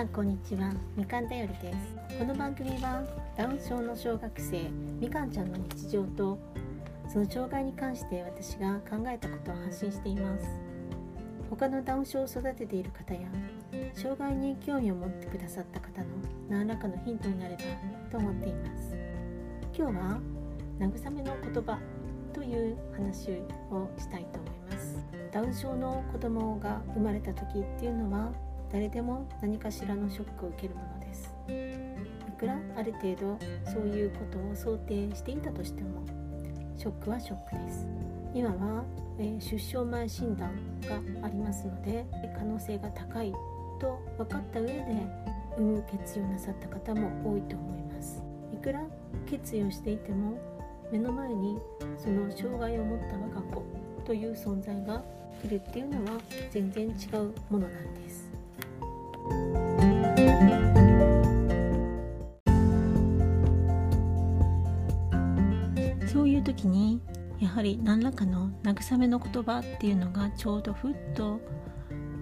さんこんにちは。みかんだよりです。この番組はダウン症の小学生みかんちゃんの日常とその障害に関して私が考えたことを発信しています。他のダウン症を育てている方や障害に興味を持ってくださった方の何らかのヒントになればと思っています。今日は慰めの言葉という話をしたいと思います。ダウン症の子供が生まれた時っていうのは誰でも何かしらのショックを受けるものです。いくらある程度そういうことを想定していたとしてもショックはショックです。今は、えー、出生前診断がありますので可能性が高いと分かった上で産む決意をなさった方も多いと思います。いくら決意をしていても目の前にその障害を持った我が子という存在がいるっていうのは全然違うものなんです。はり何らかの慰めの言葉っていうのがちょうどふっと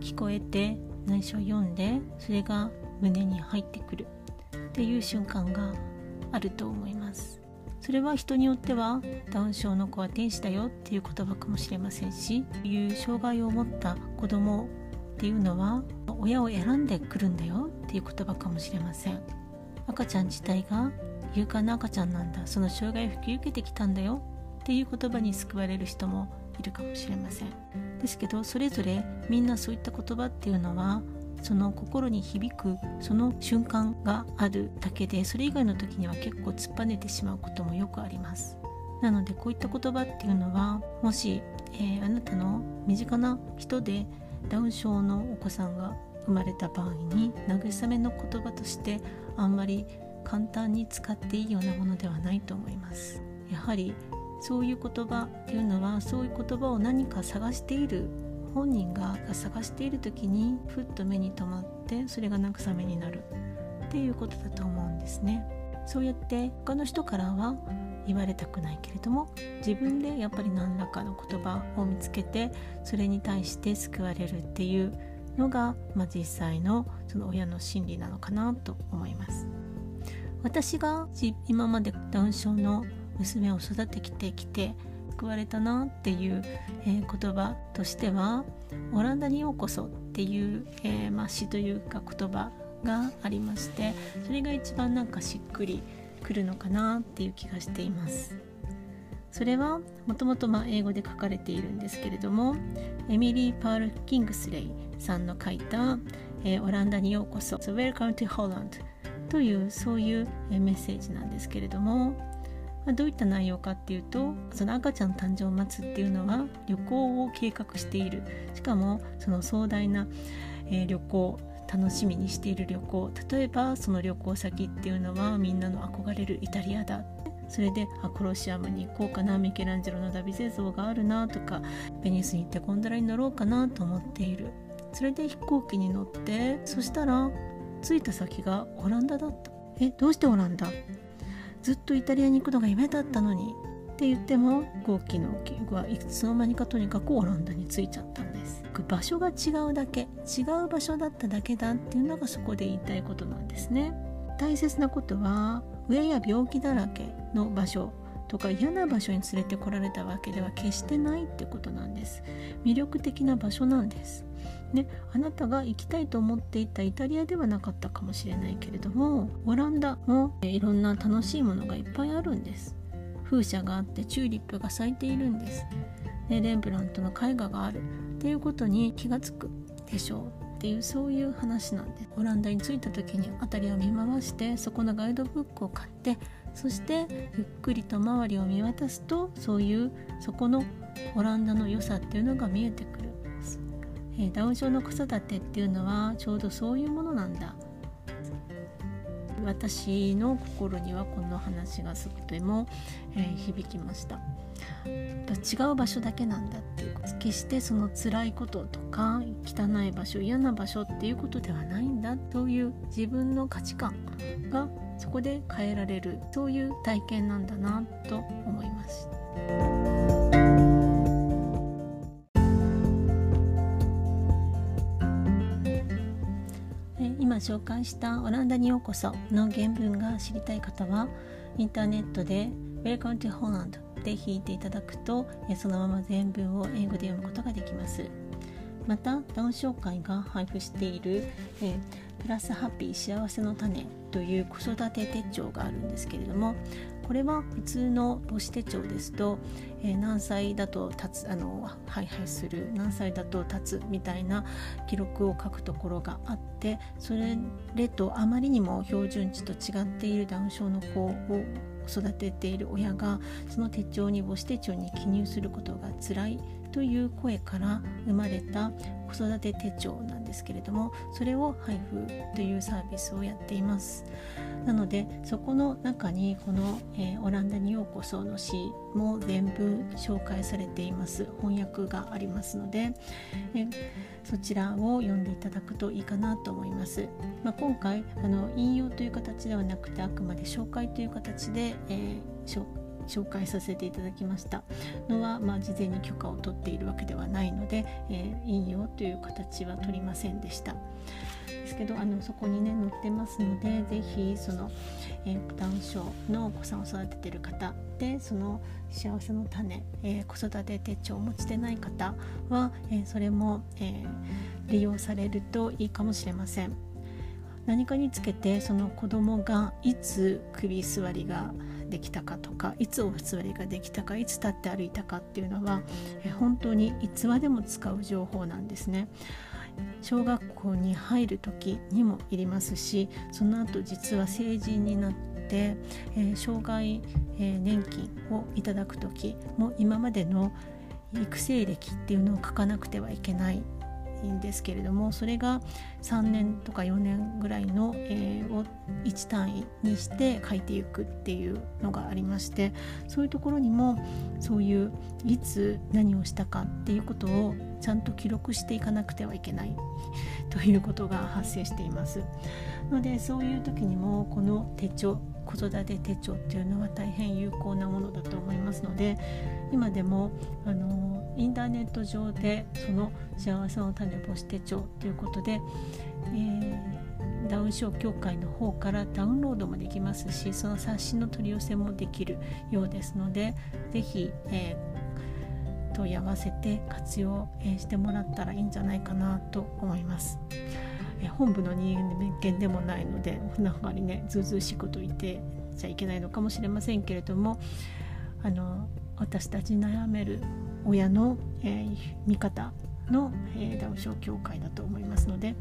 聞こえて内緒を読んでそれが胸に入ってくる。っていう瞬間があると思います。それは人によってはダウン症の子は天使だよっていう言葉かもしれませんしいう障害を持った子供っていうのは親を選んでくるんだよっていう言葉かもしれません。赤ちゃん自体が勇敢な赤ちゃんなんだ。その障害を引き受けてきたんだよ。っていう言葉に救われる人もいるかもしれません。ですけどそれぞれみんなそういった言葉っていうのはその心に響くその瞬間があるだけでそれ以外の時には結構突っぱねてしまうこともよくあります。なのでこういった言葉っていうのはもし、えー、あなたの身近な人でダウン症のお子さんが生まれた場合に慰めの言葉としてあんまり簡単に使っていいようなものではないと思います。やはりそういう言葉っていうのはそういう言葉を何か探している本人が探している時にふっと目に留まってそれが慰めになる。っていうことだと思うんですね。そうやって他の人からは言われたくないけれども自分でやっぱり何らかの言葉を見つけてそれに対して救われるっていうのが、まあ、実際のその親の心理なのかなと思います。私が今までダウン症の娘を育ててきて救われたなっていう、えー、言葉としては「オランダにようこそ」っていう、えー、まあ、詩というか言葉がありましてそれが一番なんかしっくりくるのかなっていう気がしています。それはもともと英語で書かれているんですけれどもエミリー・パール・キングスレイさんの書いた「えー、オランダにようこそ」「Welcome to Holland」というそういうメッセージなんですけれどもどういった内容かっていうとその赤ちゃん誕生を待つっていうのは旅行を計画している。しかもその壮大な、えー、旅行楽しみにしている旅行。例えばその旅行先っていうのはみんなの憧れるイタリアだ。それであコロシアムに行こうかなミケランジェロのダビゼ像があるなとかベニスに行ってゴンドラに乗ろうかなと思っている。それで飛行機に乗ってそしたら着いた先がオランダだった。えどうしてオランダ？ずっとイタリアに行くのが夢だったのにって言っても後期の記憶はいつの間にかとにかくオランダに着いちゃったんです。場所が違うだけ違う場所だっただけだっていうのがそこで言いたいことなんですね。大切なことは上や病気だらけの場所。とか嫌な場所に連れてこられたわけでは決してないってことなんです。魅力的な場所なんです。ね、あなたが行きたいと思っていたイタリアではなかったかもしれないけれどもオランダもいろんな楽しいものがいっぱいあるんです。風車があってチューリップが咲いているんです、ね、レンブラントの絵画がある。っていうことに気がつくでしょうっていうそういう話なんです。オランダに着いた時に辺りを見回してそこのガイドブックを買ってそしてゆっくりと周りを見渡すとそういうそこのオランダの良さっていうのが見えてくるえダウン症の子育てっていうのはちょうどそういうものなんだ。私の心にはこの話がとても、えー、響きました。違う場所だけなんだっていう決してその辛いこととか汚い場所嫌な場所っていうことではないんだという自分の価値観がそこで変えられるそういう体験なんだなと思います。今紹介した「オランダにようこそ」の原文が知りたい方はインターネットで「Welcome to Holland」で弾いていただくとそのまま全文を英語で読むことができますまたダウン紹介が配布している、えプラスハッピー幸せの種という子育て手帳があるんですけれどもこれは普通の母子手帳ですと、えー、何歳だと立つあのハイハイする何歳だと立つみたいな記録を書くところがあってそれとあまりにも標準値と違っているダウン症の子を育てている親がその手帳に母子手帳に記入することが辛いという声から生まれた子育て手帳なんですけれどもそれを配布というサービスをやっています。なのでそこの中にこの、えー、オランダにようこその詩も全部紹介されています。翻訳がありますので、えー、そちらを読んでいただくといいかなと思います、まあ、今回あの引用という形ではなくてあくまで紹介という形で、えー、紹介紹介させていただきましたのは、まあ、事前に許可を取っているわけではないので、えー、引用という形は取りませんでした。ですけどあのそこにね載ってますので是非その、えー、ダウン症のお子さんを育ててる方でその幸せの種、えー、子育て手帳をお持ちでない方は、えー、それも、え利用されるといいかもしれません。何かにつけてその子供がいつ首座りができたかとかいつお座りができたかいつ立って歩いたかっていうのはえ本当にいつまでも使う情報なんですね。小学校に入る時にもいりますしその後実は成人になって、えー、障害、えー、年金をいただく時も今までの育成歴っていうのを書かなくてはいけないんですけれどもそれが3年とか4年ぐらいの、え、を1単位にして書いていくっていうのがありましてそういうところにもそういういつ何をしたかっていうことをちゃんと記録していかなくてはいけないということが発生しています。のでそういう時にもこの手帳子育て手帳っていうのは大変有効なものだと思いますので今でもあのインターネット上でその幸せの種母子手帳ということで、えー、ダウン症協会の方からダウンロードもできますしその冊子の取り寄せもできるようですので是非、えー、問い合わせて活用、してもらったらいいんじゃないかなと思います。本部の人間でもないのでふなんかにねずうずうしいこと言ってちゃいけないのかもしれませんけれどもあの私たち悩める親の、えー、味方の、えー、ダウン症協会だと思いますので、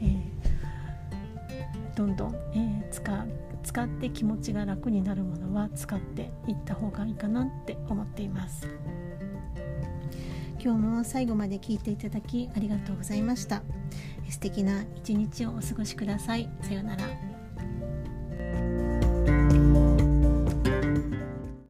えー、どんどん、えー、使使って気持ちが楽になるものは使っていった方がいいかなって思っています。今日も最後まで聞いていただきありがとうございました。素敵な一日をお過ごしください。さようなら。